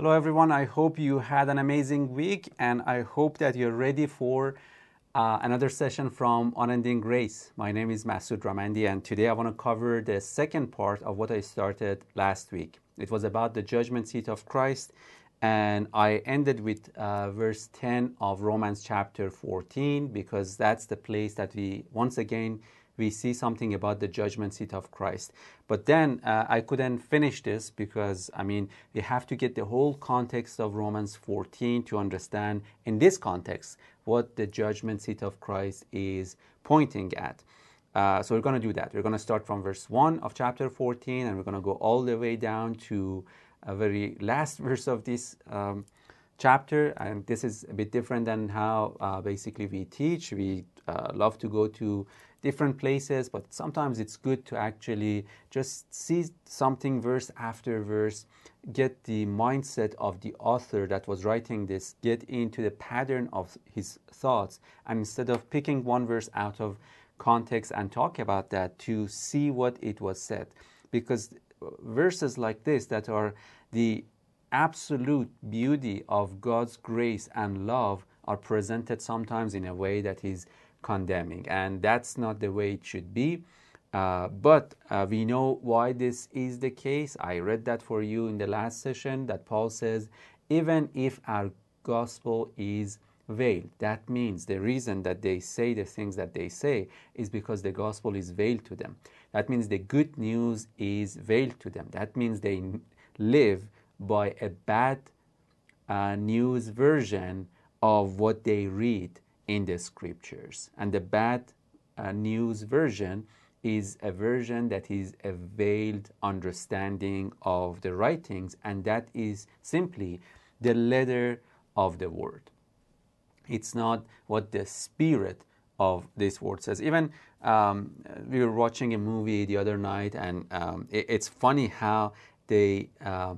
Hello, everyone. I hope you had an amazing week, and I hope that you're ready for uh, another session from Unending Grace. My name is Masood Ramandi, and today I want to cover the second part of what I started last week. It was about the judgment seat of Christ, and I ended with uh, verse 10 of Romans chapter 14 because that's the place that we once again we see something about the judgment seat of Christ. But then uh, I couldn't finish this because, I mean, we have to get the whole context of Romans 14 to understand, in this context, what the judgment seat of Christ is pointing at. Uh, so we're going to do that. We're going to start from verse 1 of chapter 14 and we're going to go all the way down to a very last verse of this um, chapter. And this is a bit different than how uh, basically we teach. We uh, love to go to different places, but sometimes it's good to actually just see something verse after verse, get the mindset of the author that was writing this, get into the pattern of his thoughts, and instead of picking one verse out of context and talk about that, to see what it was said. Because verses like this that are the absolute beauty of God's grace and love are presented sometimes in a way that is condemning. And that's not the way it should be. Uh, but uh, we know why this is the case. I read that for you in the last session that Paul says, even if our gospel is veiled, that means the reason that they say the things that they say is because the gospel is veiled to them. That means the good news is veiled to them. That means they live by a bad uh, news version of what they read in the scriptures. And the bad uh, news version is a version that is a veiled understanding of the writings, and that is simply the letter of the word. It's not what the spirit of this word says. Even um, we were watching a movie the other night, and um, it, it's funny how they uh,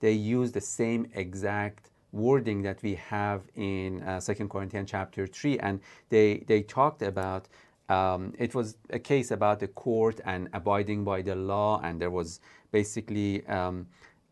they use the same exact wording that we have in uh, Second Corinthians chapter 3. And they, they talked about um, it was a case about the court and abiding by the law, and there was basically um,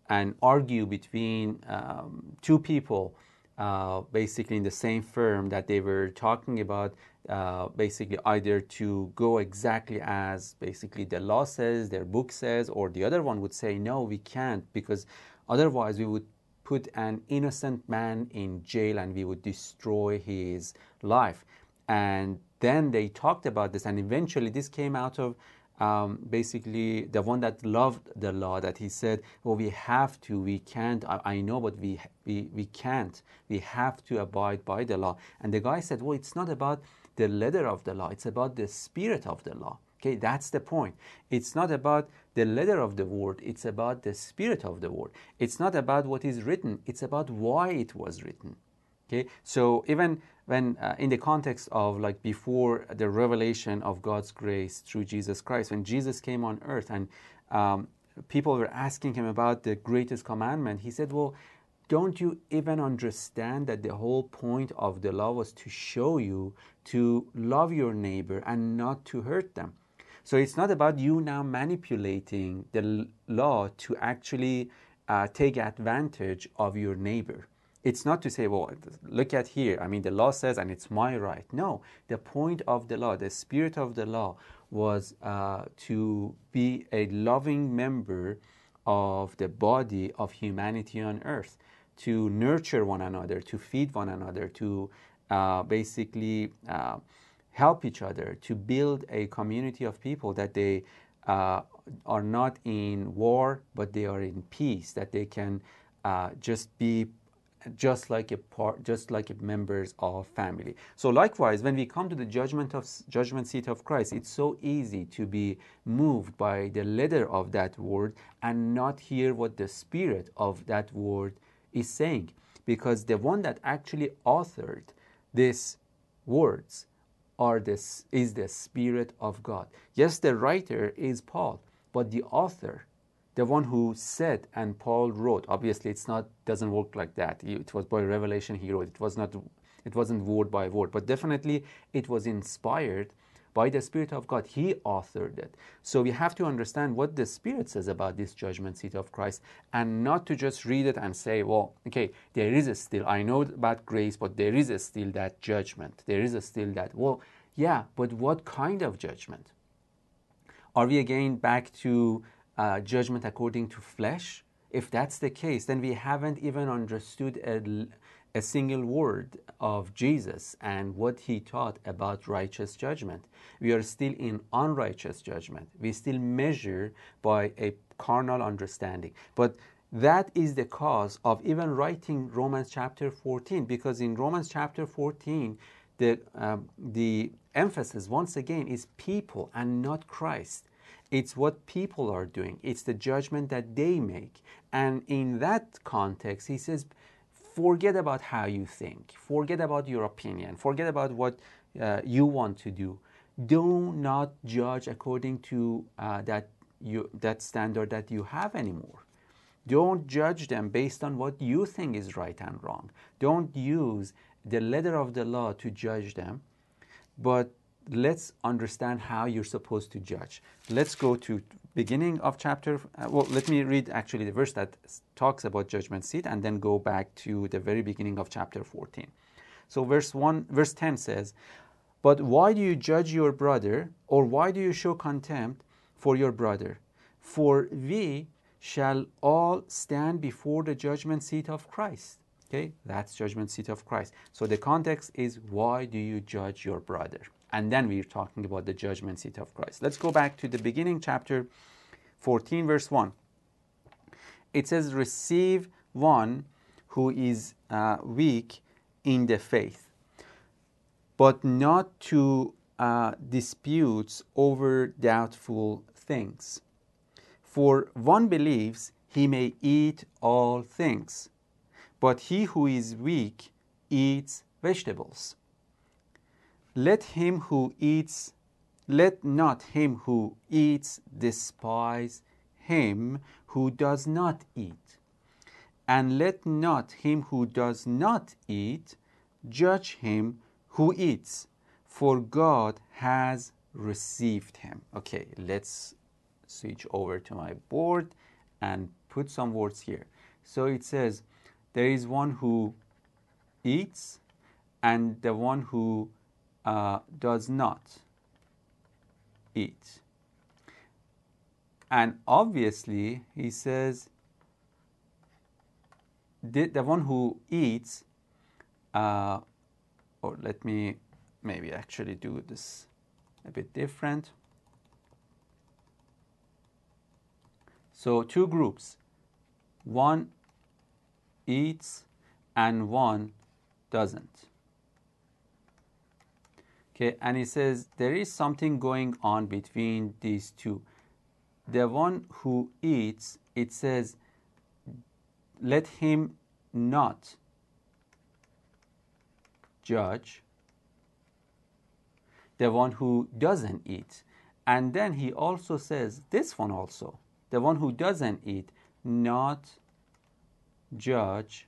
an argue between um, two people, uh, basically in the same firm, that they were talking about uh, basically either to go exactly as basically the law says, their book says, or the other one would say, no, we can't, because otherwise we would put an innocent man in jail and we would destroy his life. And then they talked about this, and eventually this came out of um, basically the one that loved the law that he said, Well, we have to, we can't, I, I, know, but we, we, we can't. We have to abide by the law. And the guy said, Well, it's not about the letter of the law, it's about the spirit of the law. Okay, that's the point. It's not about the letter of the word, it's about the spirit of the word. It's not about what is written, it's about why it was written. Okay, so even when uh, in the context of like before the revelation of God's grace through Jesus Christ, when Jesus came on earth and um, people were asking him about the greatest commandment, he said, Well, don't you even understand that the whole point of the law was to show you to love your neighbor and not to hurt them? So it's not about you now manipulating the law to actually uh, take advantage of your neighbor. It's not to say, well, look at here. I mean, the law says, and it's my right. No, the point of the law, the spirit of the law, was uh, to be a loving member of the body of humanity on earth, to nurture one another, to feed one another, to uh, basically uh, help each other to build a community of people that they uh, are not in war, but they are in peace, that they can uh, just be just like a part, just like members of family. So likewise, when we come to the judgment of judgment seat of Christ, it's so easy to be moved by the letter of that word and not hear what the spirit of that word is saying, because the one that actually authored these words are this is the Spirit of God. Yes, the writer is Paul, but the author, the one who said and Paul wrote, obviously it's not doesn't work like that. It was by revelation he wrote. It was not it wasn't word by word, but definitely it was inspired by the Spirit of God. He authored it. So we have to understand what the Spirit says about this judgment seat of Christ and not to just read it and say, well, okay, there is still, I know about grace, but there is still that judgment. There is still that, well, yeah, but what kind of judgment? Are we again back to uh, judgment according to flesh? If that's the case, then we haven't even understood a, a single word of Jesus and what he taught about righteous judgment. We are still in unrighteous judgment. We still measure by a carnal understanding. But that is the cause of even writing Romans chapter 14, because in Romans chapter 14, the, um, the emphasis once again is people and not Christ. It's what people are doing, it's the judgment that they make. And in that context, he says, forget about how you think, forget about your opinion, forget about what uh, you want to do. Do not judge according to uh, that, you, that standard that you have anymore. Don't judge them based on what you think is right and wrong. Don't use the letter of the law to judge them, but let's understand how you're supposed to judge. Let's go to beginning of chapter. Uh, well, let me read actually the verse that talks about judgment seat, and then go back to the very beginning of chapter 14. So, verse one, verse 10 says, "But why do you judge your brother, or why do you show contempt for your brother? For we shall all stand before the judgment seat of Christ." Okay, that's judgment seat of Christ. So the context is why do you judge your brother? And then we're talking about the judgment seat of Christ. Let's go back to the beginning, chapter 14, verse 1. It says, Receive one who is uh, weak in the faith, but not to uh, disputes over doubtful things. For one believes he may eat all things, but he who is weak eats vegetables let him who eats, let not him who eats despise him who does not eat. And let not him who does not eat judge him who eats, for God has received him. Okay, let's switch over to my board and put some words here. So it says, there is one who eats and the one who uh, does not eat. And obviously, he says, the, one who eats, uh, or let me maybe actually do this a bit different. So, two groups one eats and one doesn't. Okay, and he says there is something going on between these two. The one who eats, it says, let him not judge the one who doesn't eat. And then he also says, this one also, the one who doesn't eat, not judge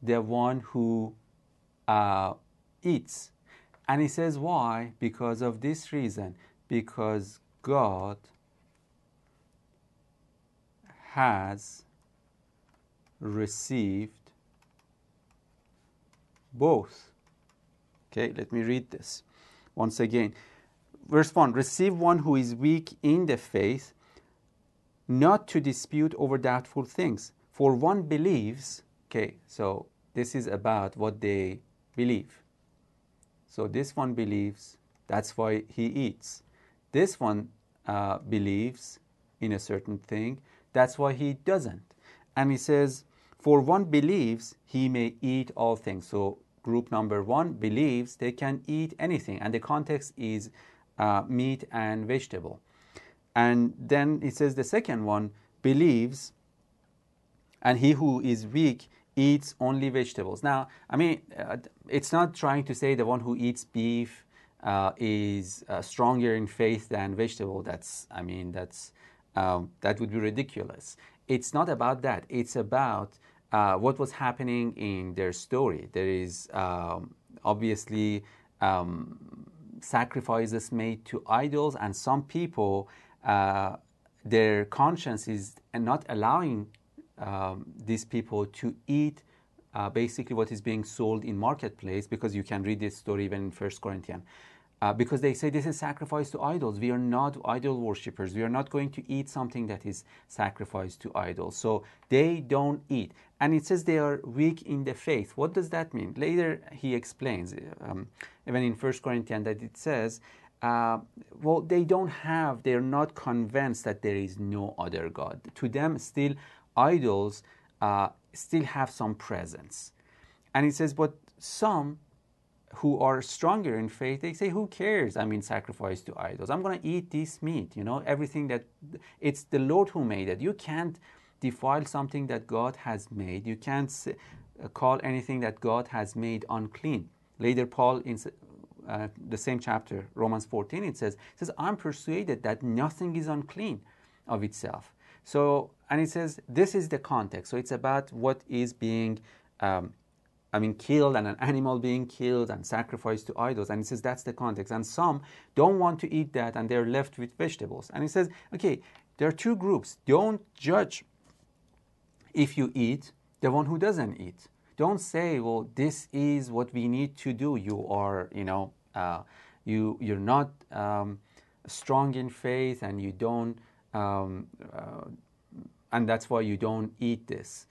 the one who uh, eats. And he says, why? Because of this reason. Because God has received both. Okay, let me read this once again. Verse 1 Receive one who is weak in the faith, not to dispute over doubtful things. For one believes, okay, so this is about what they believe. So this one believes, that's why he eats. This one uh, believes in a certain thing, that's why he doesn't. And he says, for one believes he may eat all things. So group number one believes they can eat anything, and the context is uh, meat and vegetable. And then it says the second one believes, and he who is weak eats only vegetables. Now, I mean, uh, it's not trying to say the one who eats beef uh, is uh, stronger in faith than vegetable. That's, I mean, that's um, that would be ridiculous. It's not about that. It's about uh, what was happening in their story. There is um, obviously um, sacrifices made to idols, and some people, uh, their conscience is not allowing um, these people to eat uh, basically what is being sold in marketplace because you can read this story even in First Corinthians. Uh, because they say this is sacrifice to idols. We are not idol worshippers. We are not going to eat something that is sacrificed to idols. So they don't eat. And it says they are weak in the faith. What does that mean? Later he explains, um, even in First Corinthians, that it says, uh, well, they don't have, they're not convinced that there is no other God. To them, still, idols uh, still have some presence. And he says, but some who are stronger in faith, they say, who cares? I mean, sacrifice to idols. I'm going to eat this meat, you know, everything that it's the Lord who made it. You can't defile something that God has made. You can't uh, call anything that God has made unclean. Later, Paul, in uh, the same chapter, Romans 14, it says, it says, I'm persuaded that nothing is unclean of itself. So, and it says, this is the context. So it's about what is being um, I mean, killed and an animal being killed and sacrificed to idols. And he says that's the context. And some don't want to eat that and they're left with vegetables. And he says, okay, there are two groups. Don't judge if you eat the one who doesn't eat. Don't say, well, this is what we need to do. You are, you know, uh, you, you're not um, strong in faith and you don't, um, uh, and that's why you don't eat this.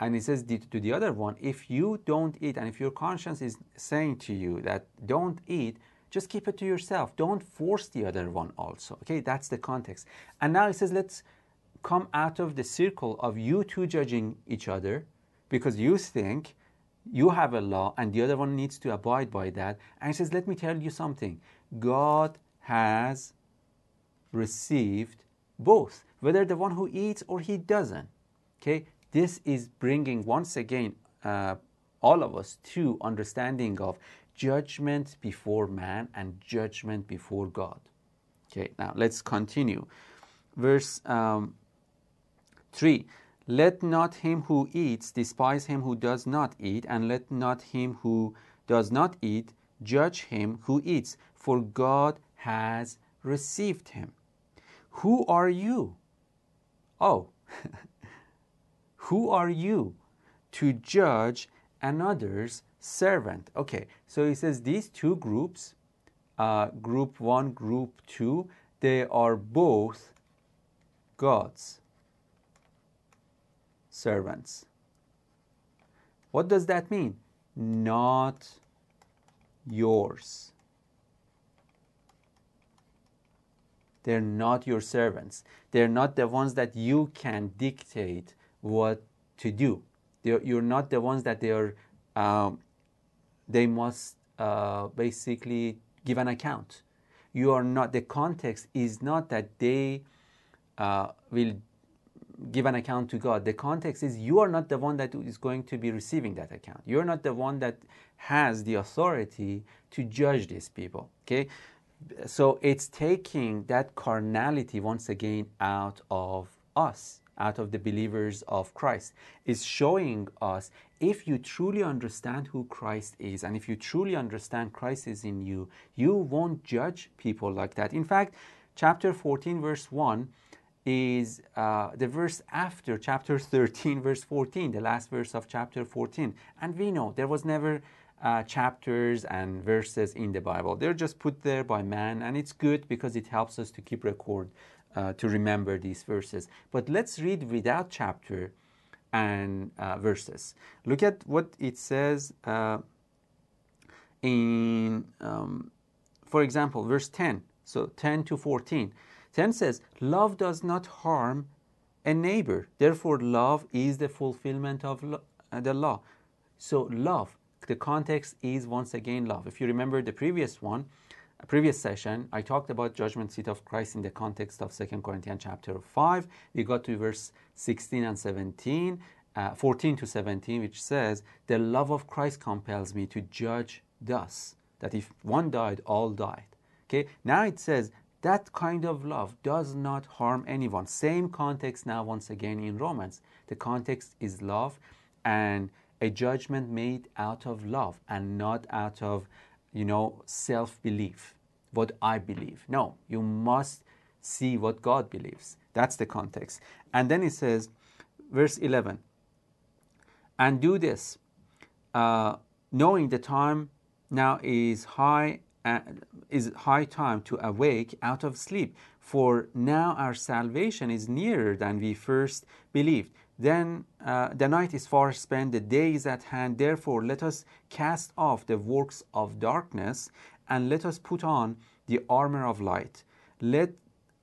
And he says to the other one, if you don't eat, and if your conscience is saying to you that don't eat, just keep it to yourself. Don't force the other one also. Okay, that's the context. And now he says, let's come out of the circle of you two judging each other because you think you have a law and the other one needs to abide by that. And he says, let me tell you something. God has received both, whether the one who eats or he doesn't. Okay, this is bringing once again uh, all of us to understanding of judgment before man and judgment before God. Okay, now let's continue. Verse um, 3 Let not him who eats despise him who does not eat, and let not him who does not eat judge him who eats, for God has received him. Who are you? Oh, Who are you to judge another's servant? Okay, so he says these two groups, uh, group one, group two, they are both God's servants. What does that mean? Not yours. They're not your servants. They're not the ones that you can dictate what to do. They're, you're not the ones that they are. Um, they must uh, basically give an account. You are not. The context is not that they uh, will give an account to God. The context is you are not the one that is going to be receiving that account. You're not the one that has the authority to judge these people. Okay? So it's taking that carnality once again out of us out of the believers of Christ is showing us if you truly understand who Christ is and if you truly understand Christ is in you, you won't judge people like that. In fact, chapter 14, verse 1 is uh, the verse after chapter 13, verse 14, the last verse of chapter 14. And we know there was never uh, chapters and verses in the Bible. They're just put there by man, and it's good because it helps us to keep record uh, to remember these verses. But let's read without chapter and uh, verses. Look at what it says uh, in, um, for example, verse 10. So 10 to 14. 10 says, Love does not harm a neighbor. Therefore, love is the fulfillment of lo- the law. So, love, the context is once again love. If you remember the previous one, a previous session, I talked about judgment seat of Christ in the context of 2 Corinthians chapter 5. We got to verse 16 and 17, uh, 14 to 17, which says, The love of Christ compels me to judge thus, that if one died, all died. Okay, now it says, that kind of love does not harm anyone. Same context now, once again, in Romans. The context is love and a judgment made out of love and not out of you know, self belief. what I believe. No, you must see what God believes. That's the context. And then it says, verse 11, and do this, uh, knowing the time now is high uh, is high time to awake out of sleep for now our salvation is nearer than we first believed then uh, the night is far spent the day is at hand. Therefore let us cast off the works of darkness and let us put on the armor of light. Let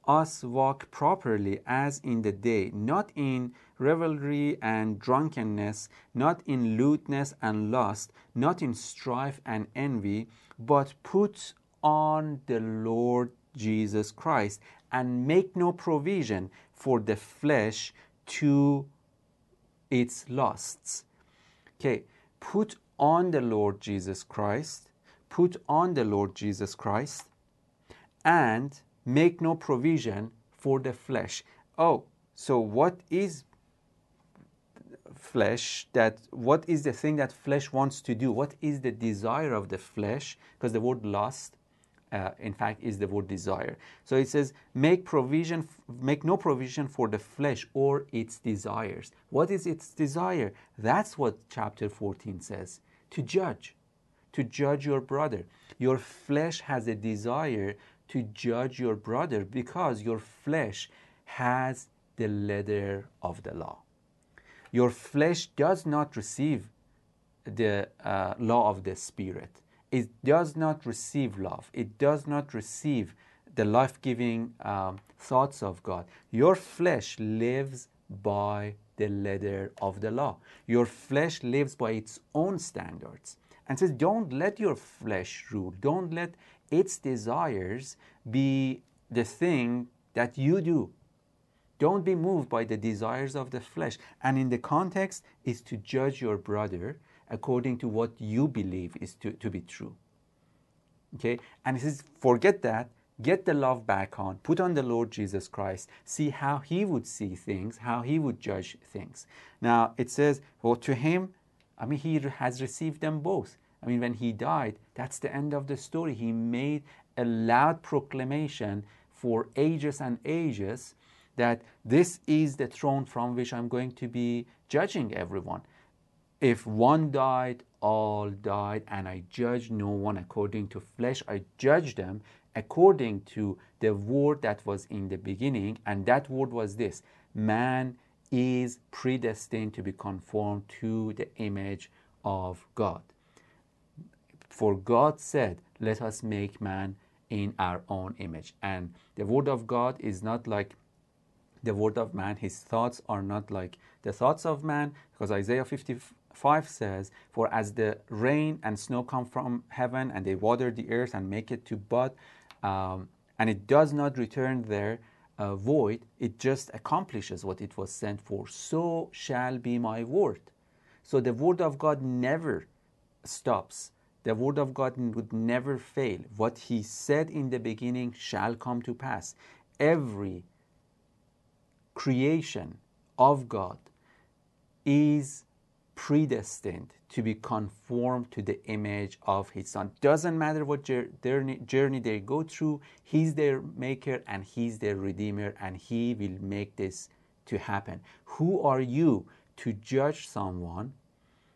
us walk properly as in the day, not in revelry and drunkenness, not in lewdness and lust, not in strife and envy, but put on the Lord Jesus Christ and make no provision for the flesh to its lusts. Okay, put on the Lord Jesus Christ, put on the Lord Jesus Christ, and make no provision for the flesh. Oh, so what is flesh that what is the thing that flesh wants to do what is the desire of the flesh because the word lust uh, in fact is the word desire. So it says make provision make no provision for the flesh or its desires. What is its desire? That's what chapter 14 says. To judge to judge your brother. Your flesh has a desire to judge your brother because your flesh has the letter of the law. Your flesh does not receive the uh, law of the Spirit. It does not receive love. It does not receive the life giving um, thoughts of God. Your flesh lives by the letter of the law. Your flesh lives by its own standards. And says, don't let your flesh rule. Don't let its desires be the thing that you do. Don't be moved by the desires of the flesh. And in the context is to judge your brother according to what you believe is to, to be true. Okay? And he says, forget that, get the love back on, put on the Lord Jesus Christ, see how he would see things, how he would judge things. Now it says, well, to him, I mean, he has received them both. I mean, when he died, that's the end of the story. He made a loud proclamation for ages and ages that this is the throne from which I'm going to be judging everyone. If one died, all died, and I judge no one according to flesh. I judge them according to the word that was in the beginning, and that word was this man is predestined to be conformed to the image of God. For God said, Let us make man in our own image. And the word of God is not like the word of man. His thoughts are not like the thoughts of man, because Isaiah 55 says, For as the rain and snow come from heaven, and they water the earth and make it to bud, um, and it does not return there uh, void, it just accomplishes what it was sent for. So shall be my word. So the word of God never stops the word of God would never fail. What he said in the beginning shall come to pass. Every creation of God is predestined to be conformed to the image of his son. Doesn't matter what journey they go through, he's their maker and he's their redeemer, and he will make this to happen. Who are you to judge someone?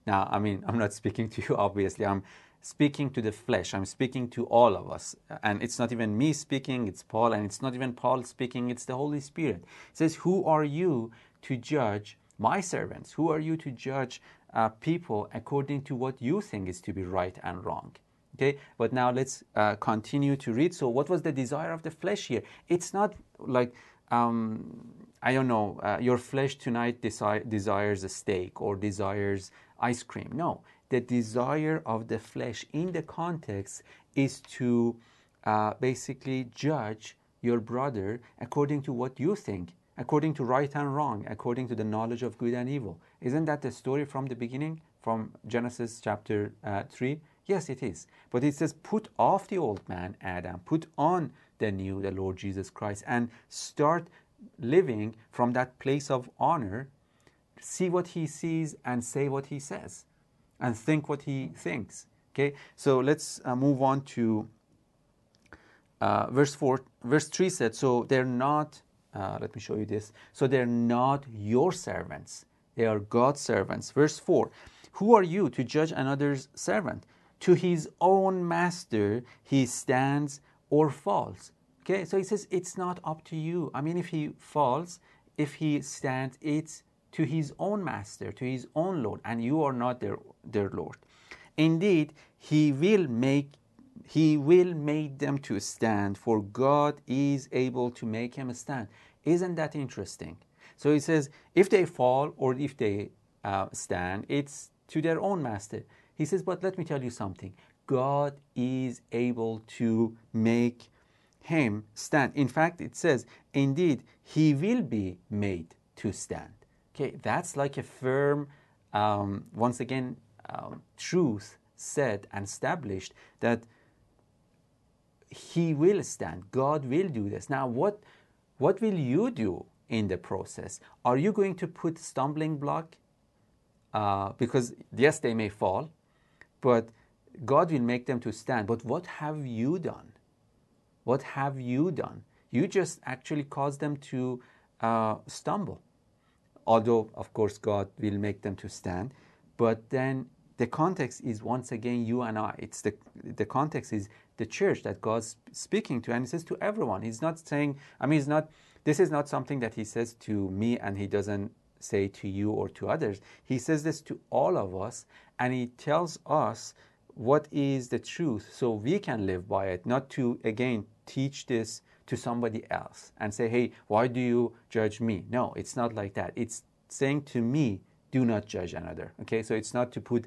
Now, I mean, I'm not speaking to you, obviously. I'm speaking to the flesh. I'm speaking to all of us. And it's not even me speaking, it's Paul. And it's not even Paul speaking, it's the Holy Spirit. It says, Who are you to judge my servants? Who are you to judge uh, people according to what you think is to be right and wrong? Okay, but now let's uh, continue to read. So, what was the desire of the flesh here? It's not like, um, I don't know, uh, your flesh tonight desi- desires a steak or desires ice cream. No, the desire of the flesh in the context is to uh, basically judge your brother according to what you think, according to right and wrong, according to the knowledge of good and evil. Isn't that the story from the beginning, from Genesis chapter uh, 3? Yes, it is. But it says, put off the old man, Adam, put on the new, the Lord Jesus Christ, and start living from that place of honor. See what he sees and say what he says and think what he thinks. Okay, so let's uh, move on to uh, verse 4, verse 3 said, So they're not, uh, let me show you this. So they're not your servants, they are God's servants. Verse 4, Who are you to judge another's servant? To his own master he stands or falls. Okay, so he says it's not up to you. I mean, if he falls, if he stands, it's to his own master, to his own Lord, and you are not their, their Lord. Indeed, he will make he will make them to stand, for God is able to make him stand. Isn't that interesting? So he says, if they fall or if they uh, stand, it's to their own master. He says, but let me tell you something. God is able to make him stand. In fact, it says, indeed, he will be made to stand. Okay, that's like a firm, um, once again, um, truth said and established that he will stand. God will do this. Now, what, what will you do in the process? Are you going to put stumbling block? Uh, because yes, they may fall, but God will make them to stand. But what have you done? What have you done? You just actually cause them to uh, stumble. Although, of course, God will make them to stand. But then the context is once again you and I. It's the, the context is the church that God's speaking to, and He says to everyone. He's not saying, I mean, he's not, this is not something that He says to me and He doesn't say to you or to others. He says this to all of us, and He tells us what is the truth so we can live by it, not to, again, teach this to somebody else and say, hey, why do you judge me? No, it's not like that. It's saying to me, do not judge another. Okay, so it's not to put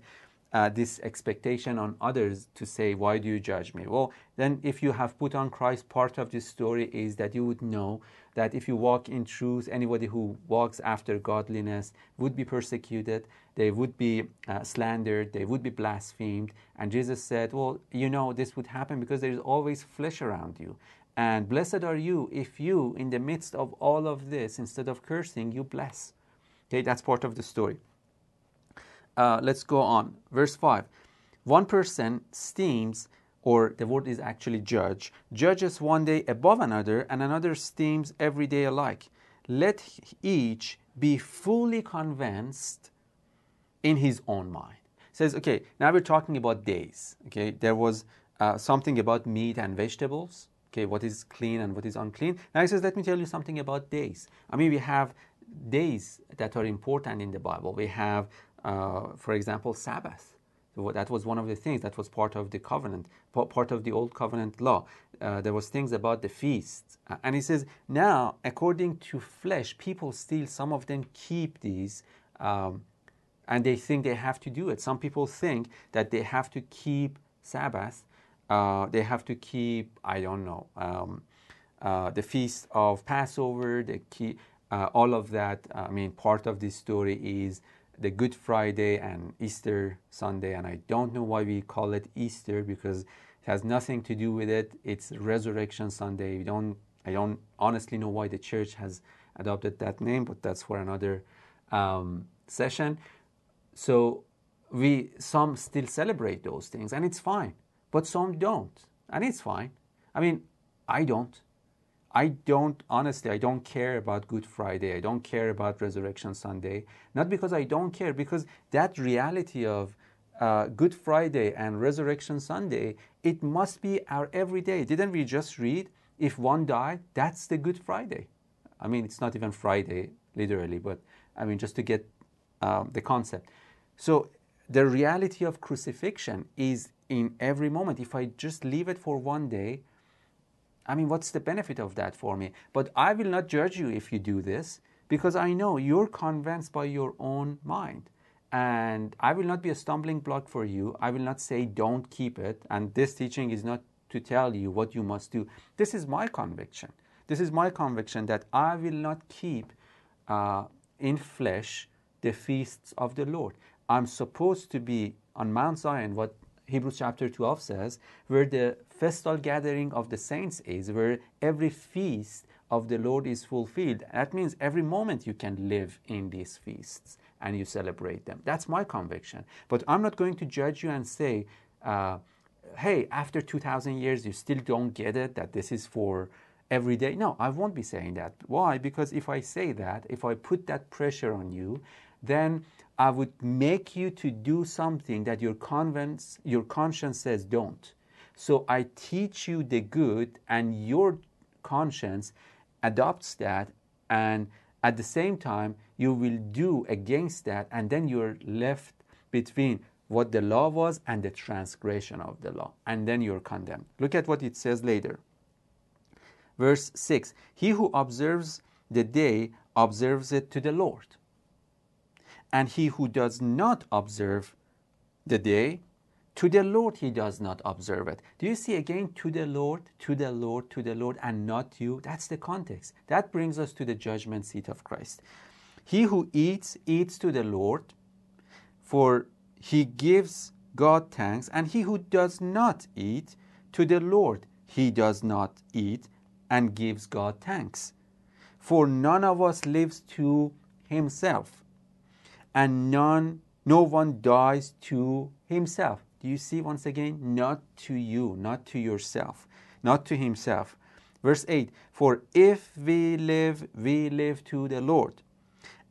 uh, this expectation on others to say, Why do you judge me? Well, then, if you have put on Christ, part of this story is that you would know that if you walk in truth, anybody who walks after godliness would be persecuted, they would be uh, slandered, they would be blasphemed. And Jesus said, Well, you know, this would happen because there is always flesh around you. And blessed are you if you, in the midst of all of this, instead of cursing, you bless. Okay, that's part of the story. Uh, let's go on. Verse 5. One person steams, or the word is actually judge, judges one day above another, and another steams every day alike. Let each be fully convinced in his own mind. says, okay, now we're talking about days. Okay, there was uh, something about meat and vegetables. Okay, what is clean and what is unclean. Now he says, let me tell you something about days. I mean, we have days that are important in the Bible. We have uh, for example, Sabbath. So that was one of the things that was part of the covenant, part of the old covenant law. Uh, there was things about the feasts, uh, and he says now, according to flesh, people still some of them keep these, um, and they think they have to do it. Some people think that they have to keep Sabbath, uh, they have to keep I don't know um, uh, the feast of Passover, the key, uh, all of that. I mean, part of this story is the Good Friday and Easter Sunday, and I don't know why we call it Easter because it has nothing to do with it. It's Resurrection Sunday. We don't, I don't honestly know why the church has adopted that name, but that's for another um, session. So we some still celebrate those things, and it's fine, but some don't, and it's fine. I mean, I don't. I don't, honestly, I don't care about Good Friday. I don't care about Resurrection Sunday. Not because I don't care, because that reality of uh, Good Friday and Resurrection Sunday, it must be our everyday. Didn't we just read? If one died, that's the Good Friday. I mean, it's not even Friday, literally, but I mean, just to get um, the concept. So the reality of crucifixion is in every moment. If I just leave it for one day, I mean, what's the benefit of that for me? But I will not judge you if you do this because I know you're convinced by your own mind. And I will not be a stumbling block for you. I will not say, don't keep it. And this teaching is not to tell you what you must do. This is my conviction. This is my conviction that I will not keep uh, in flesh the feasts of the Lord. I'm supposed to be on Mount Zion, what Hebrews chapter 12 says, where the festal gathering of the saints is, where every feast of the Lord is fulfilled. That means every moment you can live in these feasts and you celebrate them. That's my conviction. But I'm not going to judge you and say, uh, hey, after 2,000 years, you still don't get it that this is for every day. No, I won't be saying that. Why? Because if I say that, if I put that pressure on you, then I would make you to do something that your, convince, your conscience says don't. So I teach you the good, and your conscience adopts that, and at the same time, you will do against that, and then you're left between what the law was and the transgression of the law, and then you're condemned. Look at what it says later. Verse 6 He who observes the day observes it to the Lord, and he who does not observe the day, to the Lord he does not observe it. Do you see again, to the Lord, to the Lord, to the Lord, and not you? That's the context. That brings us to the judgment seat of Christ. He who eats, eats to the Lord, for he gives God thanks, and he who does not eat, to the Lord he does not eat, and gives God thanks. For none of us lives to himself, and none no one dies to himself. Do you see once again? Not to you, not to yourself, not to himself. Verse 8 For if we live, we live to the Lord.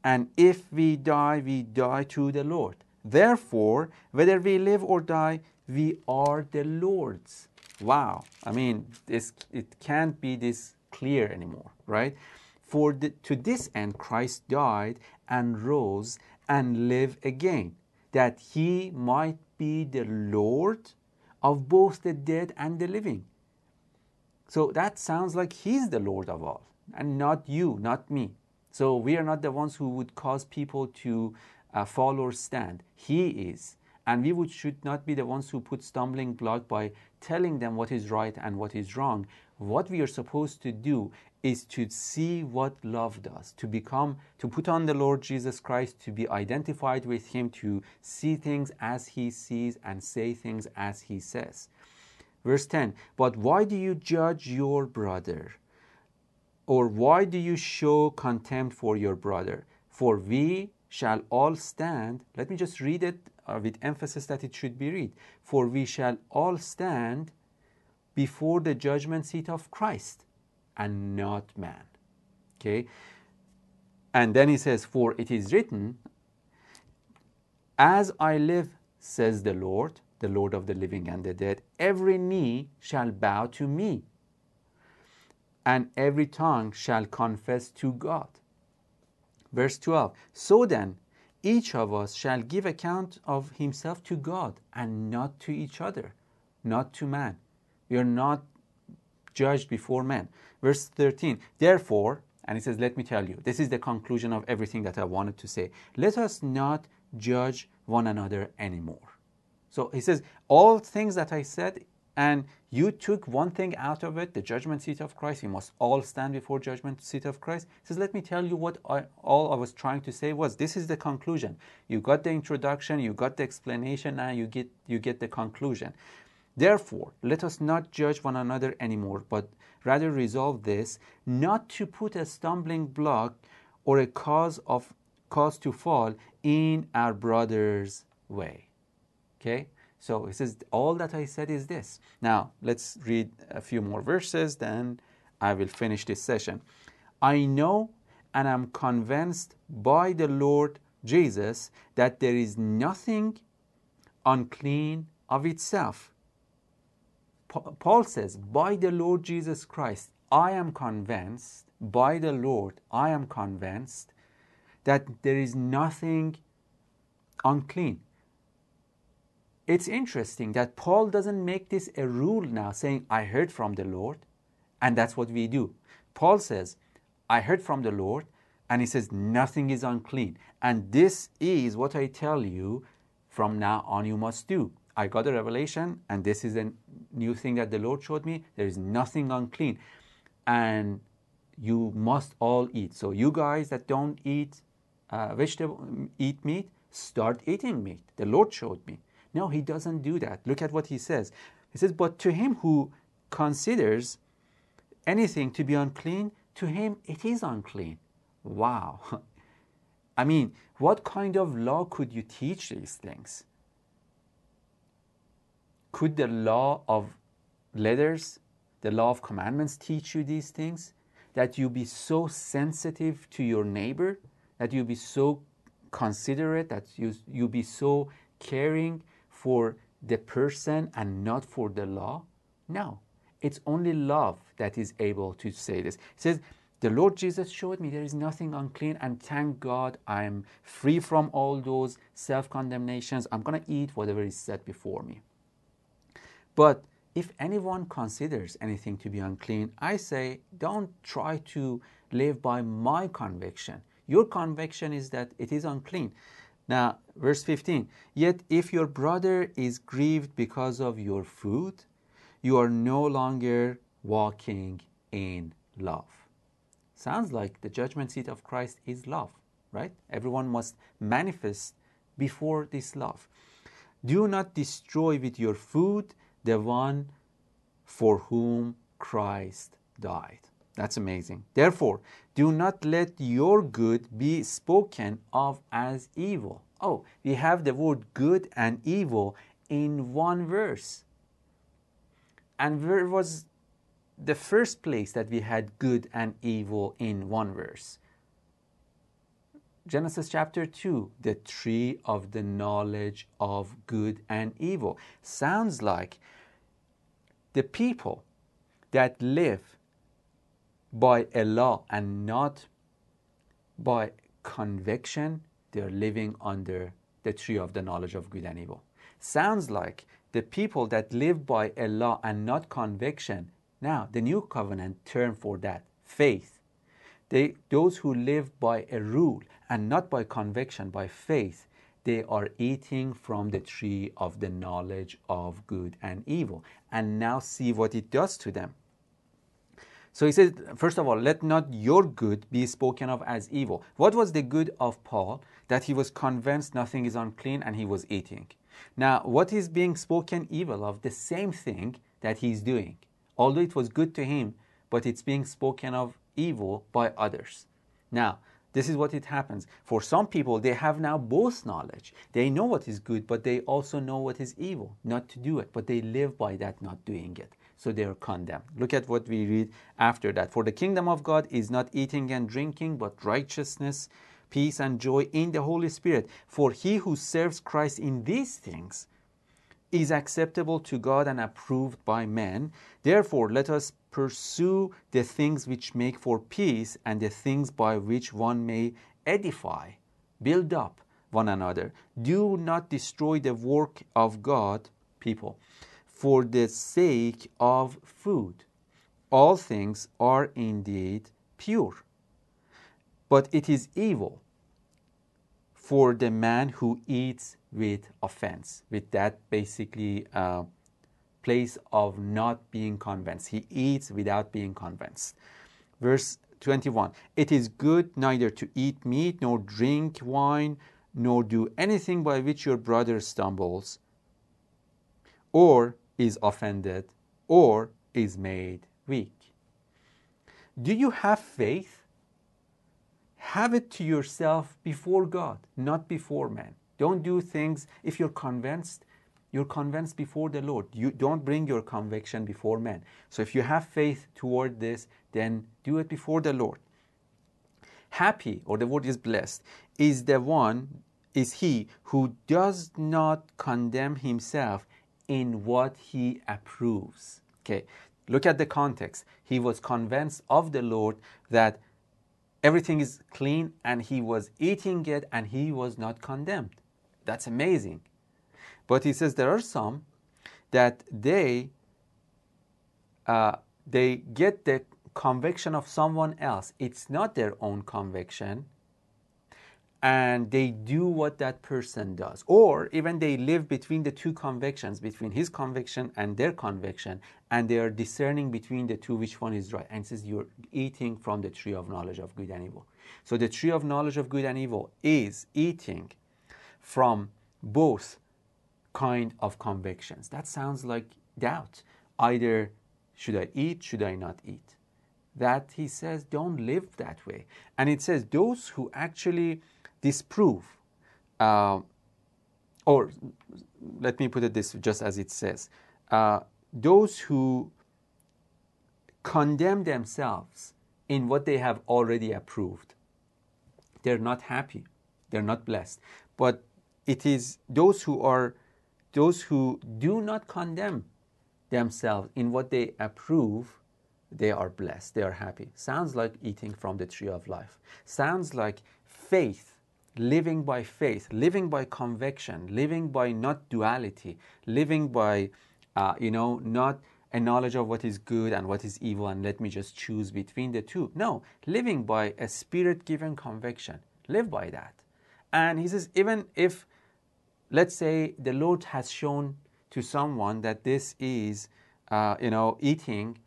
And if we die, we die to the Lord. Therefore, whether we live or die, we are the Lord's. Wow. I mean, this, it can't be this clear anymore, right? For the, to this end, Christ died and rose and live again, that he might be the Lord of both the dead and the living. So that sounds like he's the Lord of all, and not you, not me. So we are not the ones who would cause people to uh, fall or stand. He is. And we would, should not be the ones who put stumbling block by telling them what is right and what is wrong. What we are supposed to do is to see what love does, to become, to put on the Lord Jesus Christ, to be identified with Him, to see things as He sees and say things as He says. Verse 10 But why do you judge your brother? Or why do you show contempt for your brother? For we shall all stand. Let me just read it uh, with emphasis that it should be read. For we shall all stand before the judgment seat of Christ and not man. Okay? And then he says, For it is written, As I live, says the Lord, the Lord of the living and the dead, every knee shall bow to me, and every tongue shall confess to God. Verse 12 So then, each of us shall give account of himself to God and not to each other, not to man. We are not judged before men. Verse 13 Therefore, and he says, Let me tell you, this is the conclusion of everything that I wanted to say. Let us not judge one another anymore. So he says, All things that I said and you took one thing out of it, the judgment seat of Christ. You must all stand before judgment seat of Christ. He says, let me tell you what I, all I was trying to say was. This is the conclusion. You got the introduction, you got the explanation, now you get you get the conclusion. Therefore, let us not judge one another anymore, but rather resolve this, not to put a stumbling block or a cause of cause to fall in our brother's way. Okay? So he says, All that I said is this. Now, let's read a few more verses, then I will finish this session. I know and am convinced by the Lord Jesus that there is nothing unclean of itself. Paul says, By the Lord Jesus Christ, I am convinced, by the Lord, I am convinced that there is nothing unclean. It's interesting that Paul doesn't make this a rule now, saying, I heard from the Lord, and that's what we do. Paul says, I heard from the Lord, and he says, Nothing is unclean. And this is what I tell you from now on you must do. I got a revelation, and this is a new thing that the Lord showed me. There is nothing unclean. And you must all eat. So, you guys that don't eat uh, vegetable, eat meat, start eating meat. The Lord showed me. No, he doesn't do that. Look at what he says. He says, But to him who considers anything to be unclean, to him it is unclean. Wow. I mean, what kind of law could you teach these things? Could the law of letters, the law of commandments teach you these things? That you be so sensitive to your neighbor, that you be so considerate, that you, you be so caring for the person and not for the law? No. It's only love that is able to say this. It says, the Lord Jesus showed me there is nothing unclean, and thank God I'm free from all those self condemnations. I'm going to eat whatever is set before me. But if anyone considers anything to be unclean, I say, don't try to live by my conviction. Your conviction is that it is unclean. Now, verse 15, yet if your brother is grieved because of your food, you are no longer walking in love. Sounds like the judgment seat of Christ is love, right? Everyone must manifest before this love. Do not destroy with your food the one for whom Christ died. That's amazing. Therefore, do not let your good be spoken of as evil. Oh, we have the word good and evil in one verse. And where was the first place that we had good and evil in one verse. Genesis chapter 2, the tree of the knowledge of good and evil. Sounds like the people that live by a law and not by conviction, they're living under the tree of the knowledge of good and evil. Sounds like the people that live by a law and not conviction, now, the new covenant term for that, faith. They, those who live by a rule and not by conviction, by faith, they are eating from the tree of the knowledge of good and evil. And now see what it does to them. So he says, first of all, let not your good be spoken of as evil. What was the good of Paul? That he was convinced nothing is unclean and he was eating. Now, what is being spoken evil of? The same thing that he's doing although it was good to him, but it's being spoken of evil by others. Now, this is what it happens. For some people, they have now both knowledge. They know what is good, but they also know what is evil, not to do it, but they live by that not doing it. So they are condemned. Look at what we read after that. For the kingdom of God is not eating and drinking, but righteousness, peace, and joy in the Holy Spirit. For he who serves Christ in these things is acceptable to God and approved by men. Therefore, let us pursue the things which make for peace and the things by which one may edify, build up one another. Do not destroy the work of God, people, for the sake of food. All things are indeed pure, but it is evil for the man who eats with offense, with that basically uh, place of not being convinced. He eats without being convinced. Verse 21 It is good neither to eat meat, nor drink wine, nor do anything by which your brother stumbles, or is offended, or is made weak. Do you have faith? Have it to yourself before God, not before men. Don't do things if you're convinced, you're convinced before the Lord. You don't bring your conviction before men. So if you have faith toward this, then do it before the Lord. Happy, or the word is blessed, is the one, is he who does not condemn himself in what he approves. Okay, look at the context. He was convinced of the Lord that everything is clean and he was eating it and he was not condemned. That's amazing. But he says there are some that they uh, they get the conviction of someone else. It's not their own conviction. And they do what that person does. Or even they live between the two convictions, between his conviction and their conviction, and they are discerning between the two which one is right. And says you're eating from the tree of knowledge of good and evil. So the tree of knowledge of good and evil is eating from both kind of convictions. That sounds like doubt. Either should I eat, should I not eat? That he says, don't live that way. And it says, those who actually disprove uh, or let me put it this just as it says uh, those who condemn themselves in what they have already approved they're not happy they're not blessed but it is those who are those who do not condemn themselves in what they approve they are blessed they are happy. Sounds like eating from the tree of life. Sounds like faith living by faith living by conviction living by not duality living by uh, you know not a knowledge of what is good and what is evil and let me just choose between the two. No living by a spirit given conviction. Live by that. And he says even if let's say the Lord has shown to someone that this is, uh, you know, eating,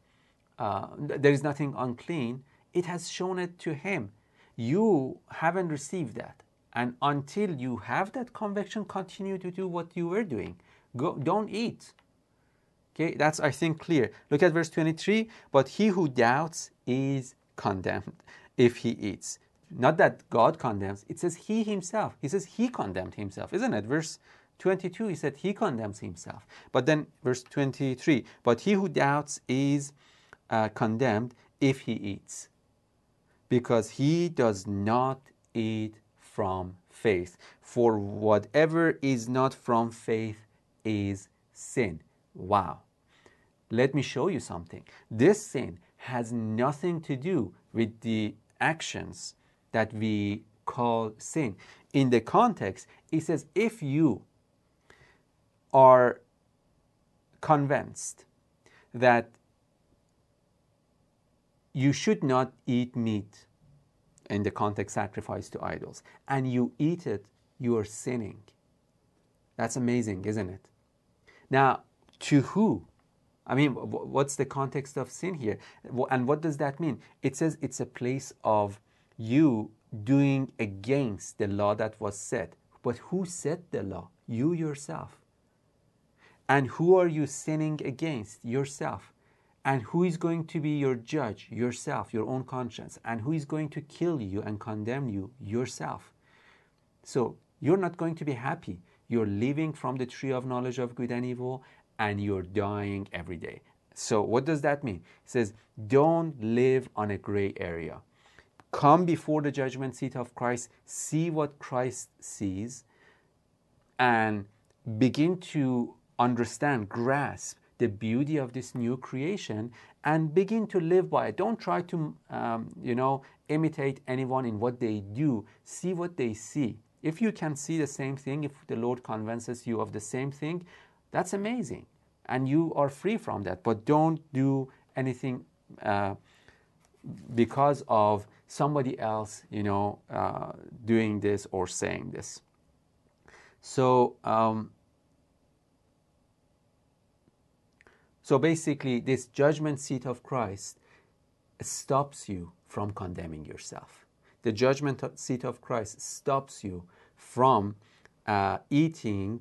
uh, there is nothing unclean, it has shown it to him. You haven't received that. And until you have that conviction, continue to do what you were doing. Go, don't eat. Okay, that's I think clear. Look at verse 23. But he who doubts is condemned if he eats. Not that God condemns, it says he himself. He says he condemned himself, isn't it? Verse 22, he said he condemns himself. But then verse 23, but he who doubts is uh, condemned if he eats, because he does not eat from faith. For whatever is not from faith is sin. Wow. Let me show you something. This sin has nothing to do with the actions that we call sin. In the context, it says if you are convinced that you should not eat meat in the context sacrifice to idols and you eat it, you are sinning. That's amazing, isn't it? Now, to who? I mean, what's the context of sin here? And what does that mean? It says it's a place of you doing against the law that was set. But who set the law? You yourself. And who are you sinning against? Yourself. And who is going to be your judge? Yourself, your own conscience. And who is going to kill you and condemn you? Yourself. So you're not going to be happy. You're living from the tree of knowledge of good and evil, and you're dying every day. So, what does that mean? It says, don't live on a gray area come before the judgment seat of Christ, see what Christ sees, and begin to understand, grasp the beauty of this new creation, and begin to live by it. Don't try to, um, you know, imitate anyone in what they do. See what they see. If you can see the same thing, if the Lord convinces you of the same thing, that's amazing. And you are free from that. But don't do anything uh, because of somebody else, you know, uh, doing this or saying this. So, um, so basically, this judgment seat of Christ stops you from condemning yourself. The judgment seat of Christ stops you from uh, eating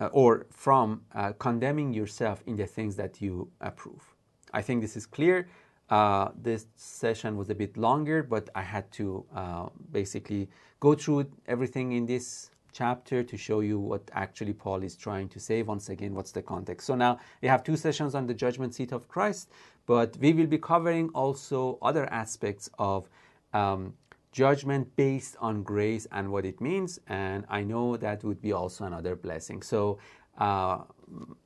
uh, or from uh, condemning yourself in the things that you approve. I think this is clear. Uh, this session was a bit longer, but I had to uh, basically go through everything in this chapter to show you what actually Paul is trying to say. Once again, what's the context? So now we have two sessions on the judgment seat of Christ, but we will be covering also other aspects of um, judgment based on grace and what it means. And I know that would be also another blessing. So uh,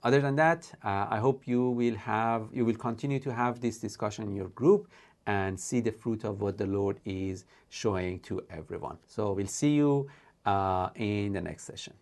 other than that, uh, I hope you will have you will continue to have this discussion in your group and see the fruit of what the Lord is showing to everyone. So we'll see you uh, in the next session.